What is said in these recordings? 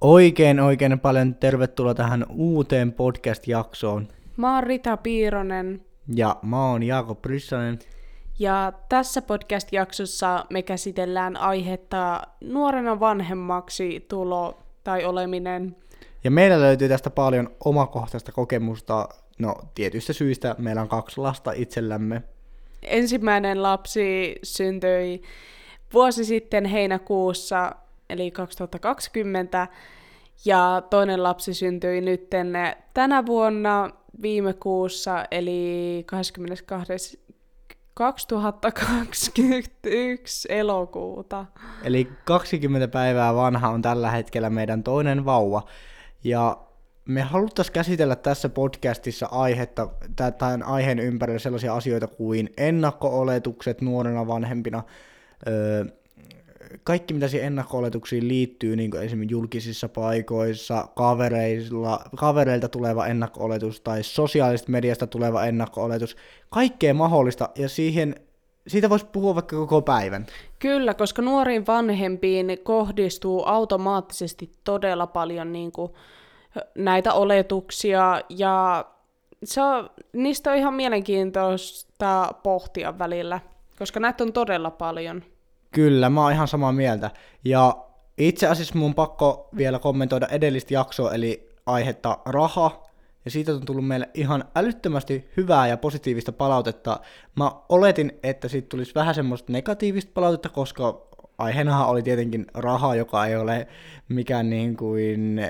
Oikein oikein paljon tervetuloa tähän uuteen podcast-jaksoon. Mä oon Rita Piironen. Ja mä oon Jaakob Prissanen. Ja tässä podcast-jaksossa me käsitellään aihetta nuorena vanhemmaksi tulo tai oleminen. Ja meillä löytyy tästä paljon omakohtaista kokemusta. No, tietyistä syistä meillä on kaksi lasta itsellämme. Ensimmäinen lapsi syntyi vuosi sitten heinäkuussa, eli 2020, ja toinen lapsi syntyi nyt tänä vuonna viime kuussa, eli 22. 2021 elokuuta. Eli 20 päivää vanha on tällä hetkellä meidän toinen vauva. Ja me haluttaisiin käsitellä tässä podcastissa aihetta, tämän aiheen ympärillä sellaisia asioita kuin ennakko-oletukset nuorena vanhempina, öö, kaikki mitä siihen ennakko-oletuksiin liittyy, niin kuin esimerkiksi julkisissa paikoissa, kavereilla, kavereilta tuleva ennakko-oletus tai sosiaalisesta mediasta tuleva ennakko-oletus, kaikkea mahdollista, ja siihen, siitä voisi puhua vaikka koko päivän. Kyllä, koska nuoriin vanhempiin kohdistuu automaattisesti todella paljon niin kuin, näitä oletuksia, ja se on, niistä on ihan mielenkiintoista pohtia välillä, koska näitä on todella paljon. Kyllä, mä oon ihan samaa mieltä. Ja itse asiassa mun pakko vielä kommentoida edellistä jaksoa, eli aihetta raha. Ja siitä on tullut meille ihan älyttömästi hyvää ja positiivista palautetta. Mä oletin, että siitä tulisi vähän semmoista negatiivista palautetta, koska aiheenahan oli tietenkin raha, joka ei ole mikään niin kuin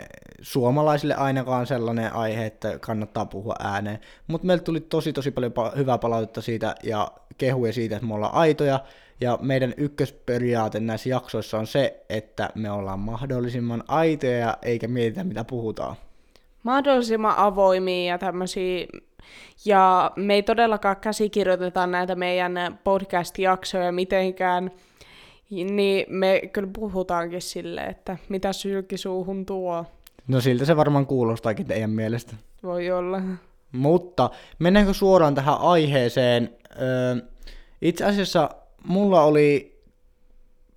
suomalaisille ainakaan sellainen aihe, että kannattaa puhua ääneen. Mutta meillä tuli tosi tosi paljon hyvää palautetta siitä ja kehuja siitä, että me ollaan aitoja ja meidän ykkösperiaate näissä jaksoissa on se, että me ollaan mahdollisimman aitoja eikä mietitä mitä puhutaan. Mahdollisimman avoimia ja tämmöisiä ja me ei todellakaan käsikirjoiteta näitä meidän podcast-jaksoja mitenkään, niin me kyllä puhutaankin sille, että mitä sylki suuhun tuo. No siltä se varmaan kuulostaakin teidän mielestä. Voi olla. Mutta mennäänkö suoraan tähän aiheeseen? Öö, itse asiassa mulla oli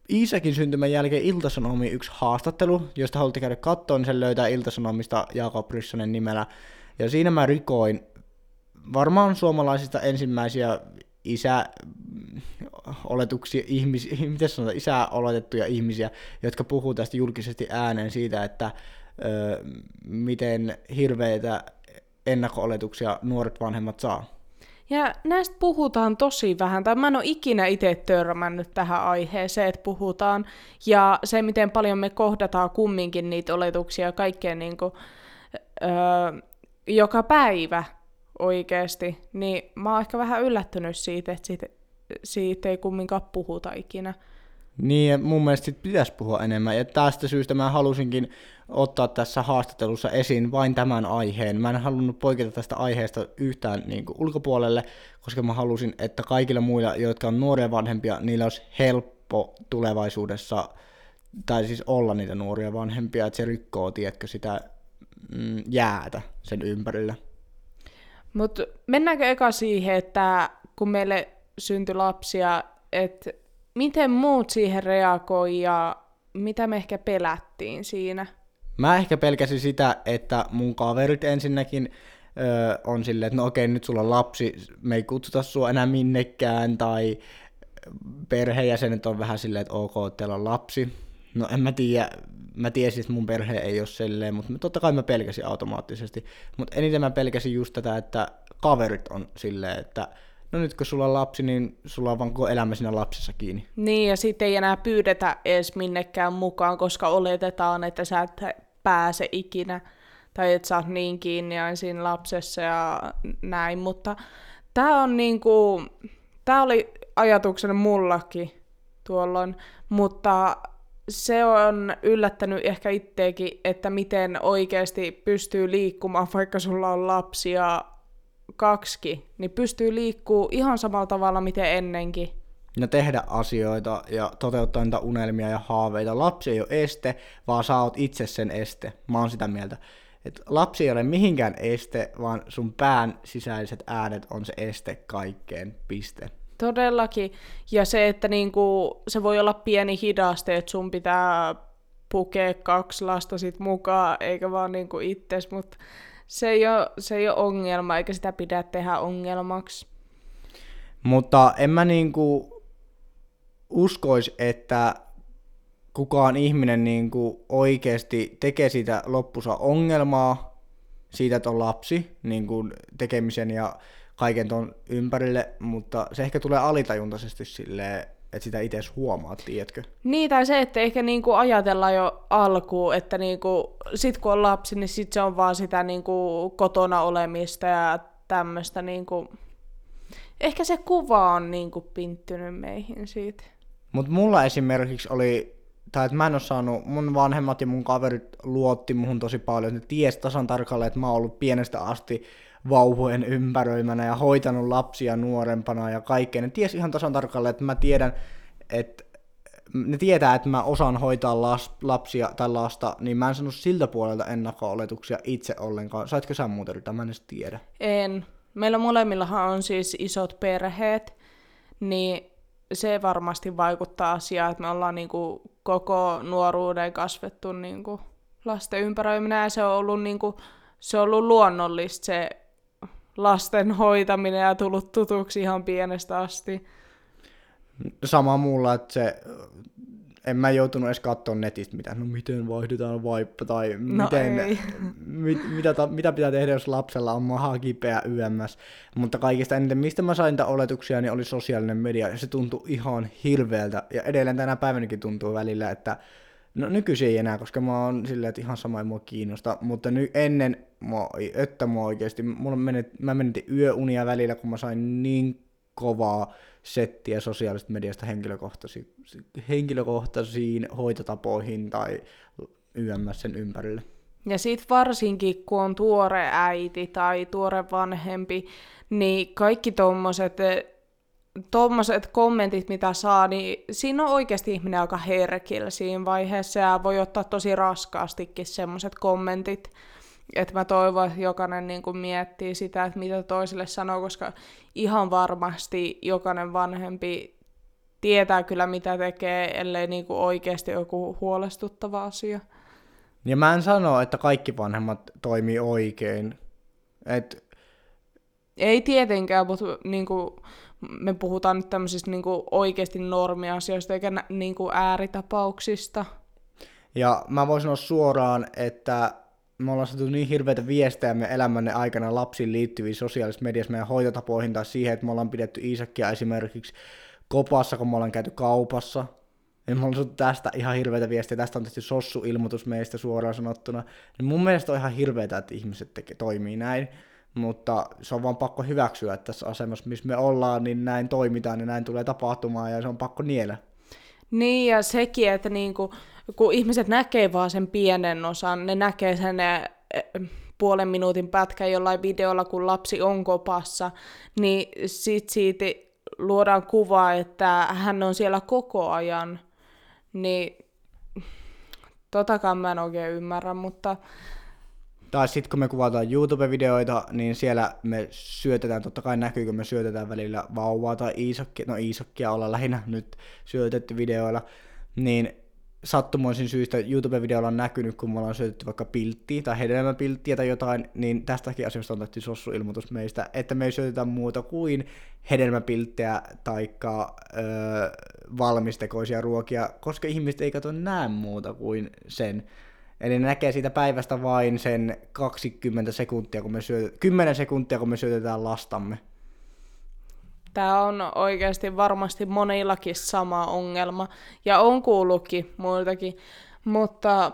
Iisakin syntymän jälkeen Iltasanomi yksi haastattelu, josta haluatte käydä katsoa, niin sen löytää Iltasanomista Jaakob Rissonen nimellä. Ja siinä mä rikoin varmaan suomalaisista ensimmäisiä isä oletuksia, ihmis, miten sanotaan, isää oletettuja ihmisiä, jotka puhuu tästä julkisesti ääneen siitä, että ö, miten hirveitä ennakko-oletuksia nuoret vanhemmat saa. Ja näistä puhutaan tosi vähän, tai mä en ole ikinä itse törmännyt tähän aiheeseen, että puhutaan, ja se, miten paljon me kohdataan kumminkin niitä oletuksia kaikkeen niin kuin, öö, joka päivä oikeasti, niin mä oon ehkä vähän yllättynyt siitä, että siitä, siitä ei kumminkaan puhuta ikinä. Niin, ja mun mielestä sit pitäisi puhua enemmän, ja tästä syystä mä halusinkin ottaa tässä haastattelussa esiin vain tämän aiheen. Mä en halunnut poiketa tästä aiheesta yhtään niin kuin ulkopuolelle, koska mä halusin, että kaikilla muilla, jotka on nuoria vanhempia, niillä olisi helppo tulevaisuudessa, tai siis olla niitä nuoria vanhempia, että se rikkoo, tiedätkö, sitä mm, jäätä sen ympärillä. Mutta mennäänkö eka siihen, että kun meille syntyi lapsia, että miten muut siihen reagoi ja mitä me ehkä pelättiin siinä? Mä ehkä pelkäsin sitä, että mun kaverit ensinnäkin öö, on silleen, että no okei, nyt sulla on lapsi, me ei kutsuta sua enää minnekään, tai perheenjäsenet on vähän silleen, että ok, teillä on lapsi. No en mä tiedä, mä tiesin, että mun perhe ei ole silleen, mutta totta kai mä pelkäsin automaattisesti. Mutta eniten mä pelkäsin just tätä, että kaverit on silleen, että no nyt kun sulla on lapsi, niin sulla on vaan koko elämä siinä lapsessa kiinni. Niin, ja sitten ei enää pyydetä edes minnekään mukaan, koska oletetaan, että sä et pääse ikinä, tai että sä oot niin kiinni aina siinä lapsessa ja näin, mutta tämä on niinku, tää oli ajatuksena mullakin tuolloin, mutta se on yllättänyt ehkä itteekin, että miten oikeasti pystyy liikkumaan, vaikka sulla on lapsia kaksi, niin pystyy liikkuu ihan samalla tavalla miten ennenkin. Ja tehdä asioita ja toteuttaa niitä unelmia ja haaveita. Lapsi ei ole este, vaan sä oot itse sen este. Mä oon sitä mieltä. Et lapsi ei ole mihinkään este, vaan sun pään sisäiset äänet on se este kaikkeen, piste. Todellakin. Ja se, että niinku, se voi olla pieni hidaste, että sun pitää pukea kaksi lasta sit mukaan, eikä vaan niinku itses, mutta se ei, ole, se ei ole ongelma, eikä sitä pidä tehdä ongelmaksi. Mutta en mä niinku uskois, että kukaan ihminen niinku oikeasti tekee siitä loppusa ongelmaa, siitä, että on lapsi, niin kuin tekemisen ja kaiken ton ympärille, mutta se ehkä tulee alitajuntaisesti silleen, että sitä itse huomaa, tiedätkö? Niin, tai se, että ehkä niinku ajatella jo alkuun, että niinku, sit kun on lapsi, niin sit se on vaan sitä niinku kotona olemista ja tämmöistä. Niinku... Ehkä se kuva on niinku pinttynyt meihin siitä. Mutta mulla esimerkiksi oli, tai että mä en ole saanut, mun vanhemmat ja mun kaverit luotti muhun tosi paljon, ne ties tasan tarkalleen, että mä oon ollut pienestä asti vauvojen ympäröimänä ja hoitanut lapsia nuorempana ja kaikkea. Ne ties ihan tasan tarkalleen, että mä tiedän, että ne tietää, että mä osaan hoitaa las, lapsia tai lasta, niin mä en sanonut siltä puolelta ennakko-oletuksia itse ollenkaan. Saitko sä muuten Mä en edes tiedä. En. Meillä molemmillahan on siis isot perheet, niin se varmasti vaikuttaa asiaan, että me ollaan niinku koko nuoruuden kasvettu niinku lasten ympäröiminen ja se on ollut, niinku, se on ollut luonnollista se lasten hoitaminen ja tullut tutuksi ihan pienestä asti. Sama mulla, että se, en mä joutunut edes katsoa netistä mitä, no miten vaihdetaan vaippa tai no miten, ei. mit, mitä, ta, mitä pitää tehdä, jos lapsella on maha kipeä YMS. Mutta kaikista eniten, mistä mä sain oletuksia, niin oli sosiaalinen media ja se tuntui ihan hirveältä ja edelleen tänä päivänäkin tuntuu välillä, että No nykyisin ei enää, koska mä oon silleen, että ihan sama ei mua kiinnosta, mutta ny, ennen mua, että mua oikeasti, mulla menet, mä menetin yöunia välillä, kun mä sain niin kovaa settiä sosiaalisesta mediasta henkilökohtaisiin, henkilökohtaisiin hoitotapoihin tai YMS sen ympärille. Ja sitten varsinkin, kun on tuore äiti tai tuore vanhempi, niin kaikki tuommoiset tuommoiset kommentit, mitä saa, niin siinä on oikeasti ihminen aika herkillä siinä vaiheessa ja voi ottaa tosi raskaastikin semmoiset kommentit. Että mä toivon, että jokainen niin kuin miettii sitä, että mitä toiselle sanoo, koska ihan varmasti jokainen vanhempi tietää kyllä, mitä tekee, ellei niin kuin oikeasti joku huolestuttava asia. Ja mä en sano, että kaikki vanhemmat toimii oikein. Et... Ei tietenkään, mutta niin kuin, me puhutaan nyt tämmöisistä niin kuin oikeasti normiasioista eikä niin kuin ääritapauksista. Ja mä voisin sanoa suoraan, että me ollaan saatu niin hirveitä viestejä meidän elämänne aikana lapsiin liittyviin sosiaalisessa mediassa meidän hoitotapoihin tai siihen, että me ollaan pidetty Iisakia esimerkiksi kopassa, kun me ollaan käyty kaupassa. Ja me ollaan saatu tästä ihan hirveitä viestejä, tästä on tehty sossu-ilmoitus meistä suoraan sanottuna. Niin mun mielestä on ihan hirveitä, että ihmiset tekee, toimii näin mutta se on vaan pakko hyväksyä, että tässä asemassa, missä me ollaan, niin näin toimitaan ja näin tulee tapahtumaan ja se on pakko niellä. Niin ja sekin, että niinku, kun ihmiset näkee vaan sen pienen osan, ne näkee sen ne, eh, puolen minuutin pätkän jollain videolla, kun lapsi on kopassa, niin sit siitä luodaan kuva, että hän on siellä koko ajan. Niin totakaan mä en oikein ymmärrä, mutta tai sitten kun me kuvataan YouTube-videoita, niin siellä me syötetään, totta kai näkyy, kun me syötetään välillä vauvaa tai iisokkia, no iisokkia olla lähinnä nyt syötetty videoilla, niin sattumoisin syystä YouTube-videolla on näkynyt, kun me ollaan syötetty vaikka pilttiä tai hedelmäpilttiä tai jotain, niin tästäkin asiasta on tehty sossu-ilmoitus meistä, että me ei syötetä muuta kuin hedelmäpilttejä tai öö, valmistekoisia ruokia, koska ihmiset ei katso näe muuta kuin sen. Eli ne näkee siitä päivästä vain sen 20 sekuntia, kun me syöt- 10 sekuntia, kun me syötetään lastamme. Tämä on oikeasti varmasti monillakin sama ongelma, ja on kuullutkin muiltakin, mutta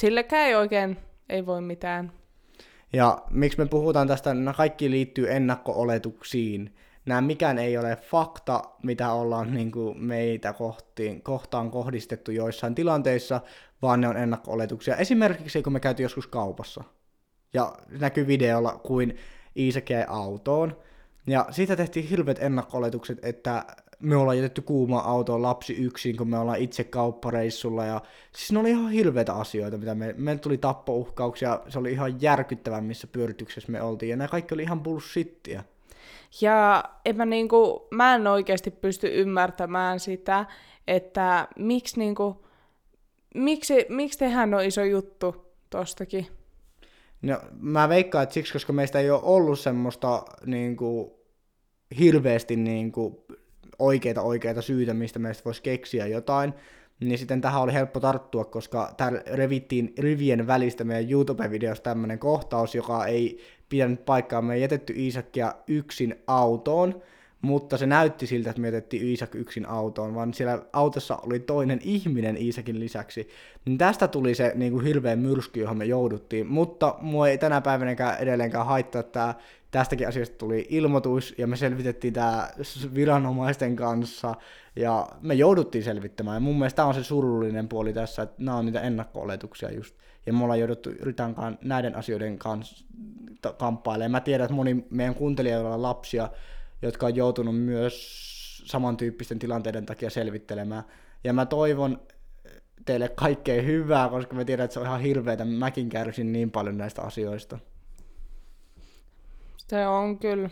sillekään ei oikein ei voi mitään. Ja miksi me puhutaan tästä, nämä kaikki liittyy ennakko-oletuksiin. Nämä mikään ei ole fakta, mitä ollaan niin kuin meitä kohtiin, kohtaan kohdistettu joissain tilanteissa, vaan ne on ennakko-oletuksia. Esimerkiksi kun me käytiin joskus kaupassa, ja näkyy videolla, kuin Iisak jäi autoon, ja siitä tehtiin hirveät ennakko-oletukset, että me ollaan jätetty kuuma autoon lapsi yksin, kun me ollaan itse kauppareissulla, ja siis ne oli ihan hirveitä asioita, mitä me, me tuli tappouhkauksia, se oli ihan järkyttävän, missä pyörityksessä me oltiin, ja nämä kaikki oli ihan bullshittia. Ja en mä, niinku, mä en oikeasti pysty ymmärtämään sitä, että miksi niinku, miksi, miksi tehdään on iso juttu tostakin? No, mä veikkaan, että siksi, koska meistä ei ole ollut semmoista niin kuin, hirveästi niin kuin, oikeita oikeita syitä, mistä meistä voisi keksiä jotain, niin sitten tähän oli helppo tarttua, koska täällä revittiin rivien välistä meidän YouTube-videossa tämmöinen kohtaus, joka ei pitänyt paikkaa. Me ei jätetty Iisakia yksin autoon, mutta se näytti siltä, että me Iisak yksin autoon, vaan siellä autossa oli toinen ihminen Iisakin lisäksi. Niin tästä tuli se niin kuin hirveä myrsky, johon me jouduttiin, mutta mua ei tänä päivänäkään edelleenkään haittaa tämä tästäkin asiasta tuli ilmoitus ja me selvitettiin tämä viranomaisten kanssa ja me jouduttiin selvittämään. Ja mun mielestä tämä on se surullinen puoli tässä, että nämä on niitä ennakko-oletuksia just. Ja me ollaan jouduttu yritankaan näiden asioiden kanssa kamppailemaan. Mä tiedän, että moni meidän kuuntelijoilla on lapsia, jotka on joutunut myös samantyyppisten tilanteiden takia selvittelemään. Ja mä toivon teille kaikkea hyvää, koska mä tiedän, että se on ihan hirveätä. Mäkin kärsin niin paljon näistä asioista. Se on kyllä.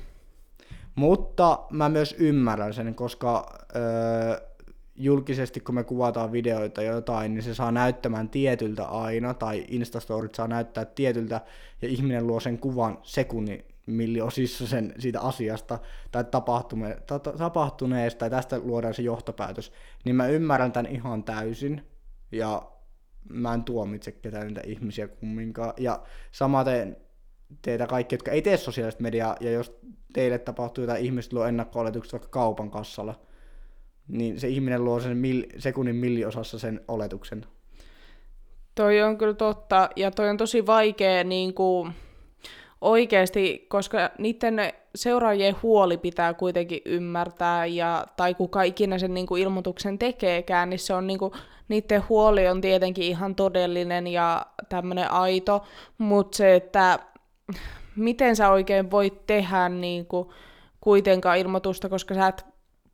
Mutta mä myös ymmärrän sen, koska öö, julkisesti kun me kuvataan videoita jotain, niin se saa näyttämään tietyltä aina, tai Instastorit saa näyttää tietyltä, ja ihminen luo sen kuvan sekunnin milliosissa sen siitä asiasta tai tapahtune, ta, tapahtuneesta, tai tästä luodaan se johtopäätös, niin mä ymmärrän tämän ihan täysin, ja mä en tuomitse ketään niitä ihmisiä kumminkaan. Ja samaten teitä kaikki, jotka ei tee sosiaalista mediaa, ja jos teille tapahtuu jotain ihmistä luo ennakko vaikka kaupan kassalla, niin se ihminen luo sen mil, sekunnin milliosassa sen oletuksen. Toi on kyllä totta, ja toi on tosi vaikea niin kuin, oikeasti, koska niiden seuraajien huoli pitää kuitenkin ymmärtää, ja, tai kuka ikinä sen niin kuin, ilmoituksen tekeekään, niin se on niin kuin, niiden huoli on tietenkin ihan todellinen ja tämmöinen aito, mutta se, että miten sä oikein voit tehdä niin kuin, kuitenkaan ilmoitusta, koska sä et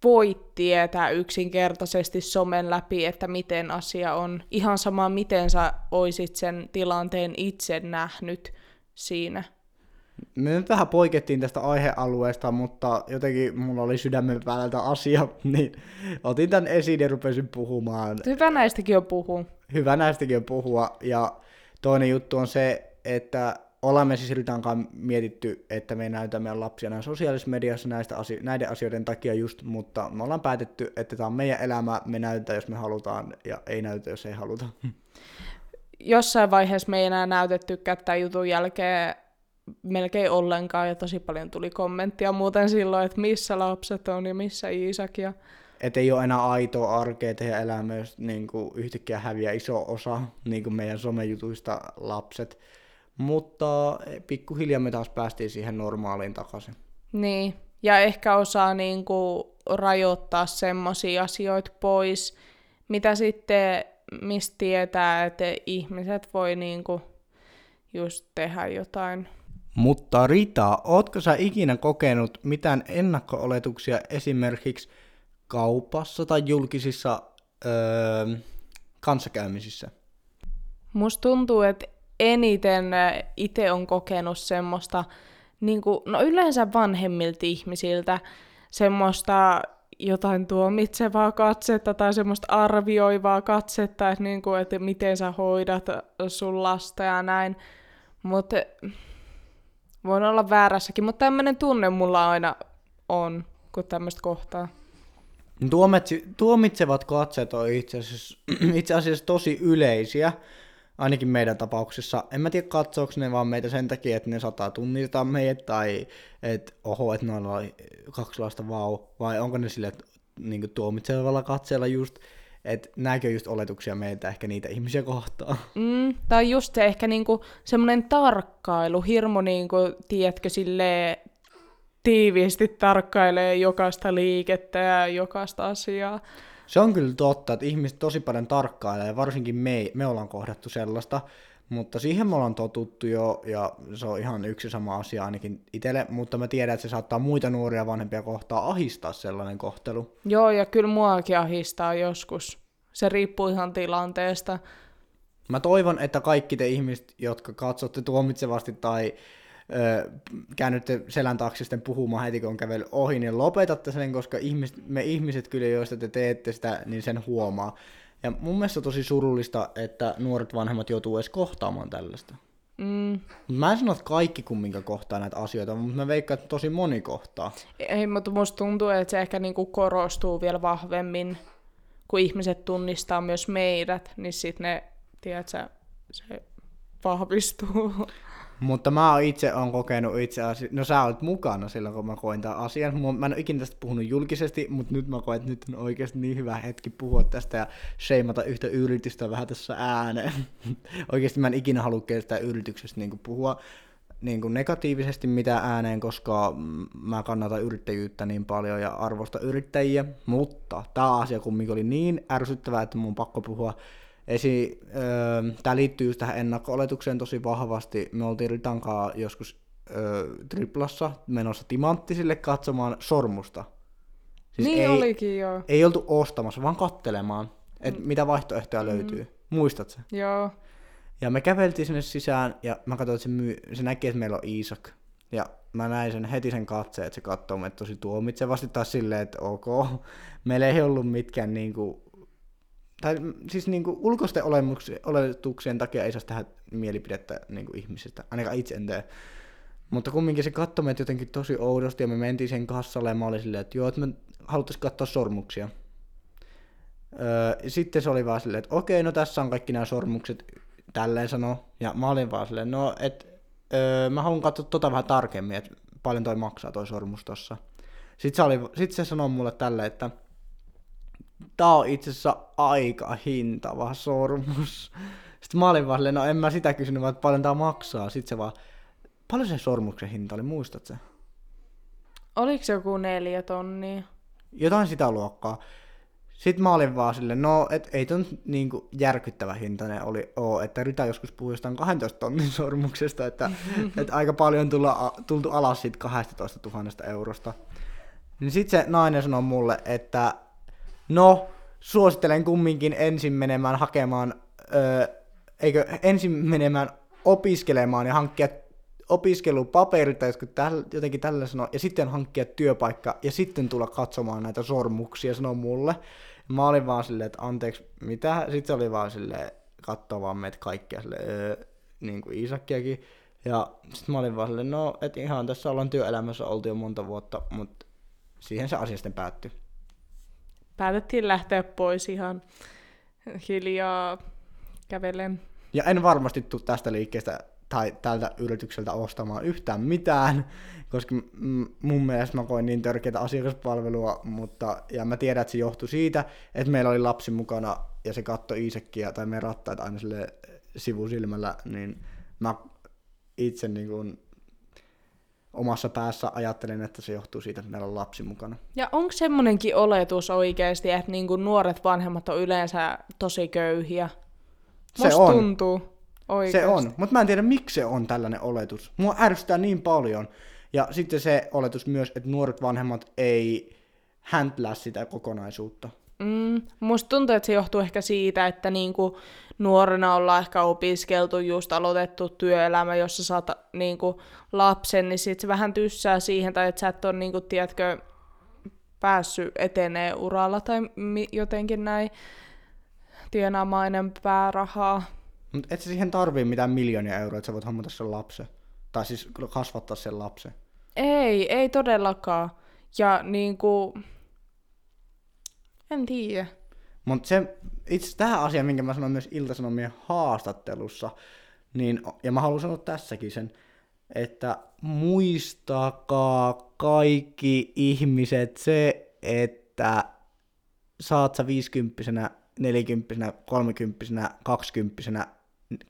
voi tietää yksinkertaisesti somen läpi, että miten asia on. Ihan sama, miten sä oisit sen tilanteen itse nähnyt siinä. Me nyt vähän poikettiin tästä aihealueesta, mutta jotenkin mulla oli sydämen päältä asia, niin otin tämän esiin ja rupesin puhumaan. Hyvä näistäkin on puhua. Hyvä näistäkin on puhua, ja toinen juttu on se, että olemme siis Ritankaan mietitty, että me näytämme meidän lapsia näin sosiaalisessa mediassa näistä asio- näiden asioiden takia just, mutta me ollaan päätetty, että tämä on meidän elämä, me näytetään, jos me halutaan, ja ei näytä, jos ei haluta. Jossain vaiheessa me ei enää näytetty tämän jutun jälkeen melkein ollenkaan, ja tosi paljon tuli kommenttia muuten silloin, että missä lapset on ja missä Iisak. Ja... Että ei ole enää aitoa arkea tehdä elämää, jos niin kuin yhtäkkiä häviää iso osa niin kuin meidän somejutuista lapset mutta pikkuhiljaa me taas päästiin siihen normaaliin takaisin. Niin, ja ehkä osaa niin kuin rajoittaa semmoisia asioita pois, mitä sitten, mistä tietää, että ihmiset voi niin kuin just tehdä jotain. Mutta Rita, ootko sä ikinä kokenut mitään ennakko-oletuksia esimerkiksi kaupassa tai julkisissa öö, kanssakäymisissä? Musta tuntuu, että eniten itse on kokenut semmoista, niin kuin, no yleensä vanhemmilta ihmisiltä, semmoista jotain tuomitsevaa katsetta tai semmoista arvioivaa katsetta, että, niin kuin, että miten sä hoidat sun lasta ja näin. Mutta voin olla väärässäkin, mutta tämmöinen tunne mulla aina on, kun tämmöistä kohtaa. Tuomitsevat katset on itse asiassa, itse asiassa tosi yleisiä ainakin meidän tapauksessa. En mä tiedä katsoako ne vaan meitä sen takia, että ne saattaa tunnistaa meidät, tai että oho, että noilla on kaksi lasta vau, vai onko ne sille niin tuomitsevalla katseella just, että näkö just oletuksia meitä ehkä niitä ihmisiä kohtaan. Mm, tai just se ehkä niinku semmoinen tarkkailu, hirmu niinku, tiedätkö, sille tiiviisti tarkkailee jokaista liikettä ja jokaista asiaa. Se on kyllä totta, että ihmiset tosi paljon tarkkailee, ja varsinkin me, me ollaan kohdattu sellaista, mutta siihen me ollaan totuttu jo, ja se on ihan yksi sama asia ainakin itselle, mutta mä tiedän, että se saattaa muita nuoria vanhempia kohtaa ahistaa sellainen kohtelu. Joo, ja kyllä muakin ahistaa joskus. Se riippuu ihan tilanteesta. Mä toivon, että kaikki te ihmiset, jotka katsotte tuomitsevasti tai käännytte selän taakse sitten puhumaan heti, kun on kävellyt ohi, niin lopetatte sen, koska ihmiset, me ihmiset kyllä, joista te teette sitä, niin sen huomaa. Ja mun mielestä tosi surullista, että nuoret vanhemmat joutuu edes kohtaamaan tällaista. Mm. Mä en sano, että kaikki kumminkaan kohtaa näitä asioita, mutta mä veikkaan, että tosi moni kohtaa. Ei, mutta musta tuntuu, että se ehkä niinku korostuu vielä vahvemmin, kun ihmiset tunnistaa myös meidät, niin sitten ne, tiedätkö, se vahvistuu. Mutta mä oon itse on kokenut itse asiassa, no sä olet mukana silloin, kun mä koin tämän asian. Mä en ole ikinä tästä puhunut julkisesti, mutta nyt mä koen, että nyt on oikeasti niin hyvä hetki puhua tästä ja sheimata yhtä yritystä vähän tässä ääneen. oikeasti mä en ikinä halua sitä yrityksestä niin puhua niin kuin negatiivisesti mitä ääneen, koska mä kannatan yrittäjyyttä niin paljon ja arvosta yrittäjiä, mutta tämä asia kumminkin oli niin ärsyttävää, että mun on pakko puhua Esi, öö, tämä liittyy just tähän ennakko-oletukseen tosi vahvasti. Me oltiin Ritankaa joskus öö, triplassa menossa timanttisille katsomaan sormusta. Siis niin ei, olikin, joo. ei oltu ostamassa, vaan kattelemaan, että mm. mitä vaihtoehtoja löytyy. Muistat se? Joo. Ja me käveltiin sinne sisään ja mä katsoin, että se, myy, se näki, että meillä on Iisak. Ja mä näin sen heti sen katseen, että se katsoo meitä tosi tuomitsevasti taas silleen, että ok, meillä ei ollut mitkään niinku tai siis niin kuin ulkoisten oletuksien takia ei saa tehdä mielipidettä niin kuin ihmisistä, ainakaan itse en tee. Mutta kumminkin se katsoi meitä jotenkin tosi oudosti ja me mentiin sen kassalle ja mä olin silleen, että joo, että me haluttaisiin katsoa sormuksia. Öö, sitten se oli vaan silleen, että okei, no tässä on kaikki nämä sormukset, tälleen sano. Ja mä olin vaan silleen, no, että öö, mä haluan katsoa tota vähän tarkemmin, että paljon toi maksaa toi sormus tossa. Sitten se, oli, sitten se sanoi mulle tälleen, että tää on itse asiassa aika hintava sormus. Sitten mä olin vaan no en mä sitä kysynyt, vaan paljon tää maksaa. Sitten se vaan, paljon se sormuksen hinta oli, muistat se? Oliko se joku neljä tonnia? Jotain sitä luokkaa. Sitten mä olin vaan silleen, no, et ei ton niinku järkyttävä hintainen oli oo, että Rita joskus puhui jostain 12 tonnin sormuksesta, että, että aika paljon tulla, tultu alas siitä 12 000 eurosta. Niin sitten se nainen sanoi mulle, että No, suosittelen kumminkin ensin menemään hakemaan, öö, eikö ensin menemään opiskelemaan ja hankkia opiskelupaperit tai täl, jotenkin tällä sanoa, ja sitten hankkia työpaikka, ja sitten tulla katsomaan näitä sormuksia, sanoo mulle. Mä olin vaan silleen, että anteeksi, mitä? Sitten se oli vaan silleen, kattoo vaan meitä kaikkia silleen, öö, niin kuin Iisakkiakin. Ja sitten mä olin vaan silleen, no, että ihan tässä ollaan työelämässä oltu jo monta vuotta, mutta siihen se asia sitten päättyi päätettiin lähteä pois ihan hiljaa kävellen. Ja en varmasti tule tästä liikkeestä tai tältä yritykseltä ostamaan yhtään mitään, koska mun mielestä mä koin niin törkeitä asiakaspalvelua, mutta, ja mä tiedän, että se johtui siitä, että meillä oli lapsi mukana ja se katsoi Iisekkiä tai me rattaat aina sille sivusilmällä, niin mä itse niin kuin omassa päässä ajattelen, että se johtuu siitä, että meillä on lapsi mukana. Ja onko semmoinenkin oletus oikeasti, että niinku nuoret vanhemmat on yleensä tosi köyhiä? Se Musta on. tuntuu oikeasti. Se on, mutta mä en tiedä miksi se on tällainen oletus. Mua ärsyttää niin paljon. Ja sitten se oletus myös, että nuoret vanhemmat ei häntlää sitä kokonaisuutta. Mm, musta tuntuu, että se johtuu ehkä siitä, että niinku nuorena ollaan ehkä opiskeltu, just aloitettu työelämä, jossa saat niinku lapsen, niin sit se vähän tyssää siihen, tai että sä et ole, niinku, tiedätkö, päässyt etenee uralla tai mi- jotenkin näin tienaamaan enempää rahaa. Mutta et sä siihen tarvii mitään miljoonia euroa, että sä voit hommata sen lapsen. Tai siis kasvattaa sen lapsen. Ei, ei todellakaan. Ja niinku, en tiedä. Mutta se, itse tähän asiaan, minkä mä sanoin myös Ilta-Sanomien haastattelussa, niin, ja mä haluan sanoa tässäkin sen, että muistakaa kaikki ihmiset se, että saat sä 50 40 30 20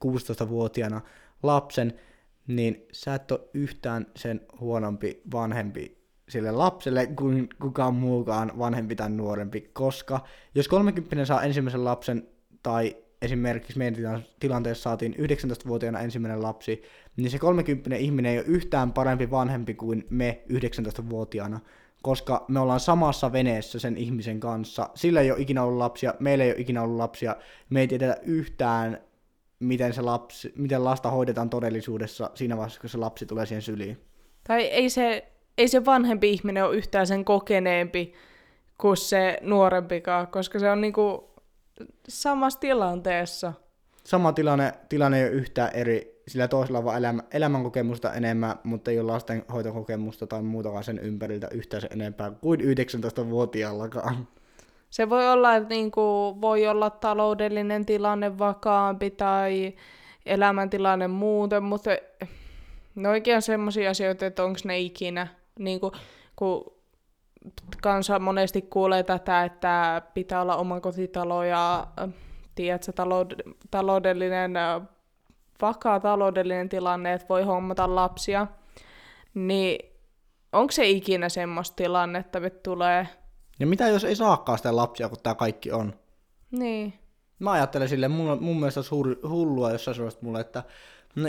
16-vuotiaana lapsen, niin sä et ole yhtään sen huonompi vanhempi sille lapselle kuin kukaan muukaan vanhempi tai nuorempi, koska jos 30 saa ensimmäisen lapsen tai esimerkiksi meidän tilanteessa saatiin 19-vuotiaana ensimmäinen lapsi, niin se 30 ihminen ei ole yhtään parempi vanhempi kuin me 19-vuotiaana, koska me ollaan samassa veneessä sen ihmisen kanssa. Sillä ei ole ikinä ollut lapsia, meillä ei ole ikinä ollut lapsia, me ei tiedetä yhtään, miten, se lapsi, miten lasta hoidetaan todellisuudessa siinä vaiheessa, kun se lapsi tulee siihen syliin. Tai ei se ei se vanhempi ihminen ole yhtään sen kokeneempi kuin se nuorempikaan, koska se on niinku, samassa tilanteessa. Sama tilanne, tilanne ei ole yhtään eri, sillä toisella on vaan elämä, elämänkokemusta enemmän, mutta ei ole lastenhoitokokemusta tai muutakaan sen ympäriltä yhtään sen enempää kuin 19-vuotiaallakaan. Se voi olla, että niinku, voi olla taloudellinen tilanne vakaampi tai elämäntilanne muuten, mutta ne oikein semmoisia asioita, että onko ne ikinä, niinku, kun kansa monesti kuulee tätä, että pitää olla oma kotitalo ja tiedätkö, talou- taloudellinen, vakaa taloudellinen tilanne, että voi hommata lapsia, niin onko se ikinä semmoista tilannetta, että tulee... Ja mitä jos ei saakaan sitä lapsia, kun tämä kaikki on? Niin. Mä ajattelen silleen, mun, mun mielestä olisi hullua, jos sä mulle, että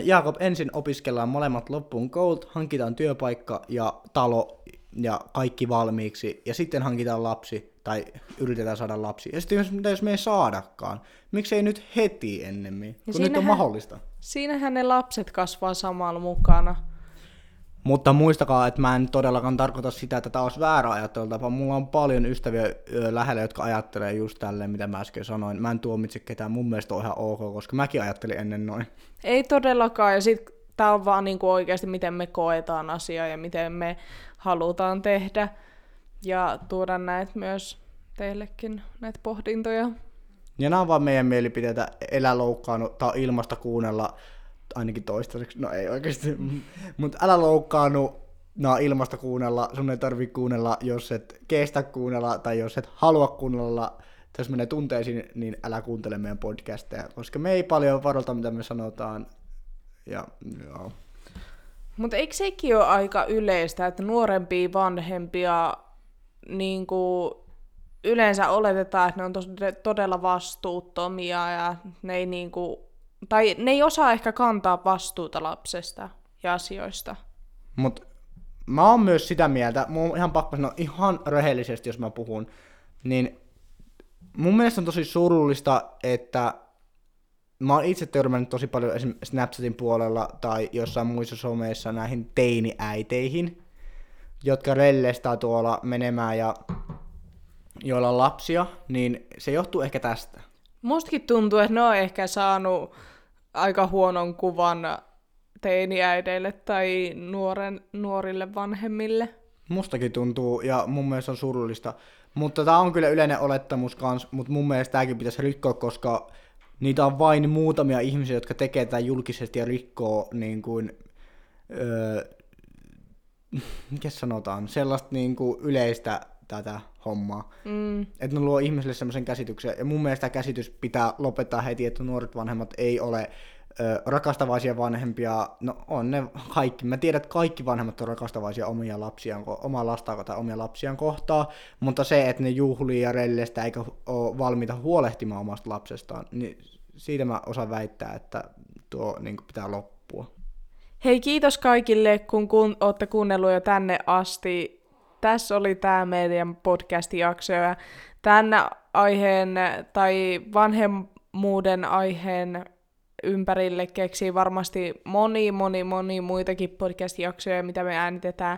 Jaakob, ensin opiskellaan molemmat loppuun koulut, hankitaan työpaikka ja talo ja kaikki valmiiksi, ja sitten hankitaan lapsi, tai yritetään saada lapsi. Ja sitten jos, mitä jos me ei saadakaan? Miksei nyt heti ennemmin, kun nyt on mahdollista? Siinähän ne lapset kasvaa samalla mukana. Mutta muistakaa, että mä en todellakaan tarkoita sitä, että tämä olisi väärä ajattelutapa. Mulla on paljon ystäviä lähellä, jotka ajattelee just tälleen, mitä mä äsken sanoin. Mä en tuomitse ketään, mun mielestä on ihan ok, koska mäkin ajattelin ennen noin. Ei todellakaan, ja sitten tämä on vaan niinku oikeasti, miten me koetaan asiaa ja miten me halutaan tehdä. Ja tuoda näitä myös teillekin, näitä pohdintoja. Ja nämä on vaan meidän mielipiteitä, elä loukkaannut tai ilmasta kuunnella ainakin toistaiseksi, no ei oikeasti, mutta älä loukkaannu, no ilmasta kuunnella, sun ei tarvi kuunnella, jos et kestä kuunnella tai jos et halua kuunnella, jos menee tunteisiin, niin älä kuuntele meidän podcasteja, koska me ei paljon varolta, mitä me sanotaan, ja joo. Mutta eikö sekin ole aika yleistä, että nuorempia vanhempia niin kuin yleensä oletetaan, että ne on tos, todella vastuuttomia ja ne ei niin kuin tai ne ei osaa ehkä kantaa vastuuta lapsesta ja asioista. Mutta mä oon myös sitä mieltä, mun on ihan pakko sanoa ihan rehellisesti, jos mä puhun, niin mun mielestä on tosi surullista, että mä oon itse törmännyt tosi paljon esimerkiksi Snapchatin puolella tai jossain muissa someissa näihin teiniäiteihin, jotka rellestää tuolla menemään ja joilla on lapsia, niin se johtuu ehkä tästä. Mustakin tuntuu, että ne on ehkä saanut aika huonon kuvan teiniäideille tai nuoren, nuorille vanhemmille. Mustakin tuntuu, ja mun mielestä on surullista. Mutta tämä on kyllä yleinen olettamus kanssa, mutta mun mielestä tämäkin pitäisi rikkoa, koska niitä on vain muutamia ihmisiä, jotka tekee tätä julkisesti ja rikkoo niin kuin, öö, mikä sanotaan, sellaista niin kuin yleistä tätä hommaa. Mm. Että ne luo ihmisille semmoisen käsityksen. Ja mun mielestä käsitys pitää lopettaa heti, että nuoret vanhemmat ei ole ö, rakastavaisia vanhempia. No on ne kaikki. Mä tiedän, että kaikki vanhemmat on rakastavaisia omia lapsiaan, omaa lastaan tai omia lapsiaan kohtaa. Mutta se, että ne juhlii ja rellestä eikä ole valmiita huolehtimaan omasta lapsestaan, niin siitä mä osaan väittää, että tuo niin pitää loppua. Hei, kiitos kaikille, kun kun olette kuunnellut jo tänne asti tässä oli tämä meidän podcast-jakso. Ja tämän aiheen tai vanhemmuuden aiheen ympärille keksii varmasti moni, moni, moni muitakin podcast-jaksoja, mitä me äänitetään.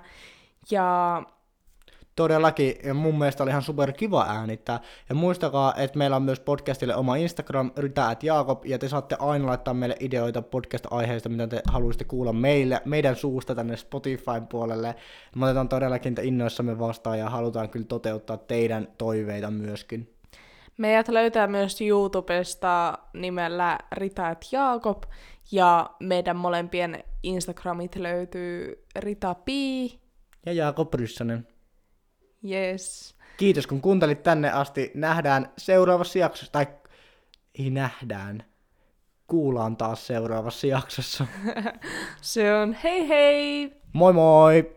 Ja todellakin, ja mun mielestä oli ihan super kiva äänittää. Ja muistakaa, että meillä on myös podcastille oma Instagram, rytäät Jaakob, ja te saatte aina laittaa meille ideoita podcast-aiheista, mitä te haluaisitte kuulla meille, meidän suusta tänne Spotifyn puolelle. Me otetaan todellakin niitä innoissamme vastaan, ja halutaan kyllä toteuttaa teidän toiveita myöskin. Meidät löytää myös YouTubesta nimellä Ritaat Jaakob, ja meidän molempien Instagramit löytyy Rita Pii ja Jaakob Ryssänen. Yes. Kiitos kun kuuntelit tänne asti. Nähdään seuraavassa jaksossa, tai ei nähdään. Kuullaan taas seuraavassa jaksossa. Se on hei hei! Moi moi!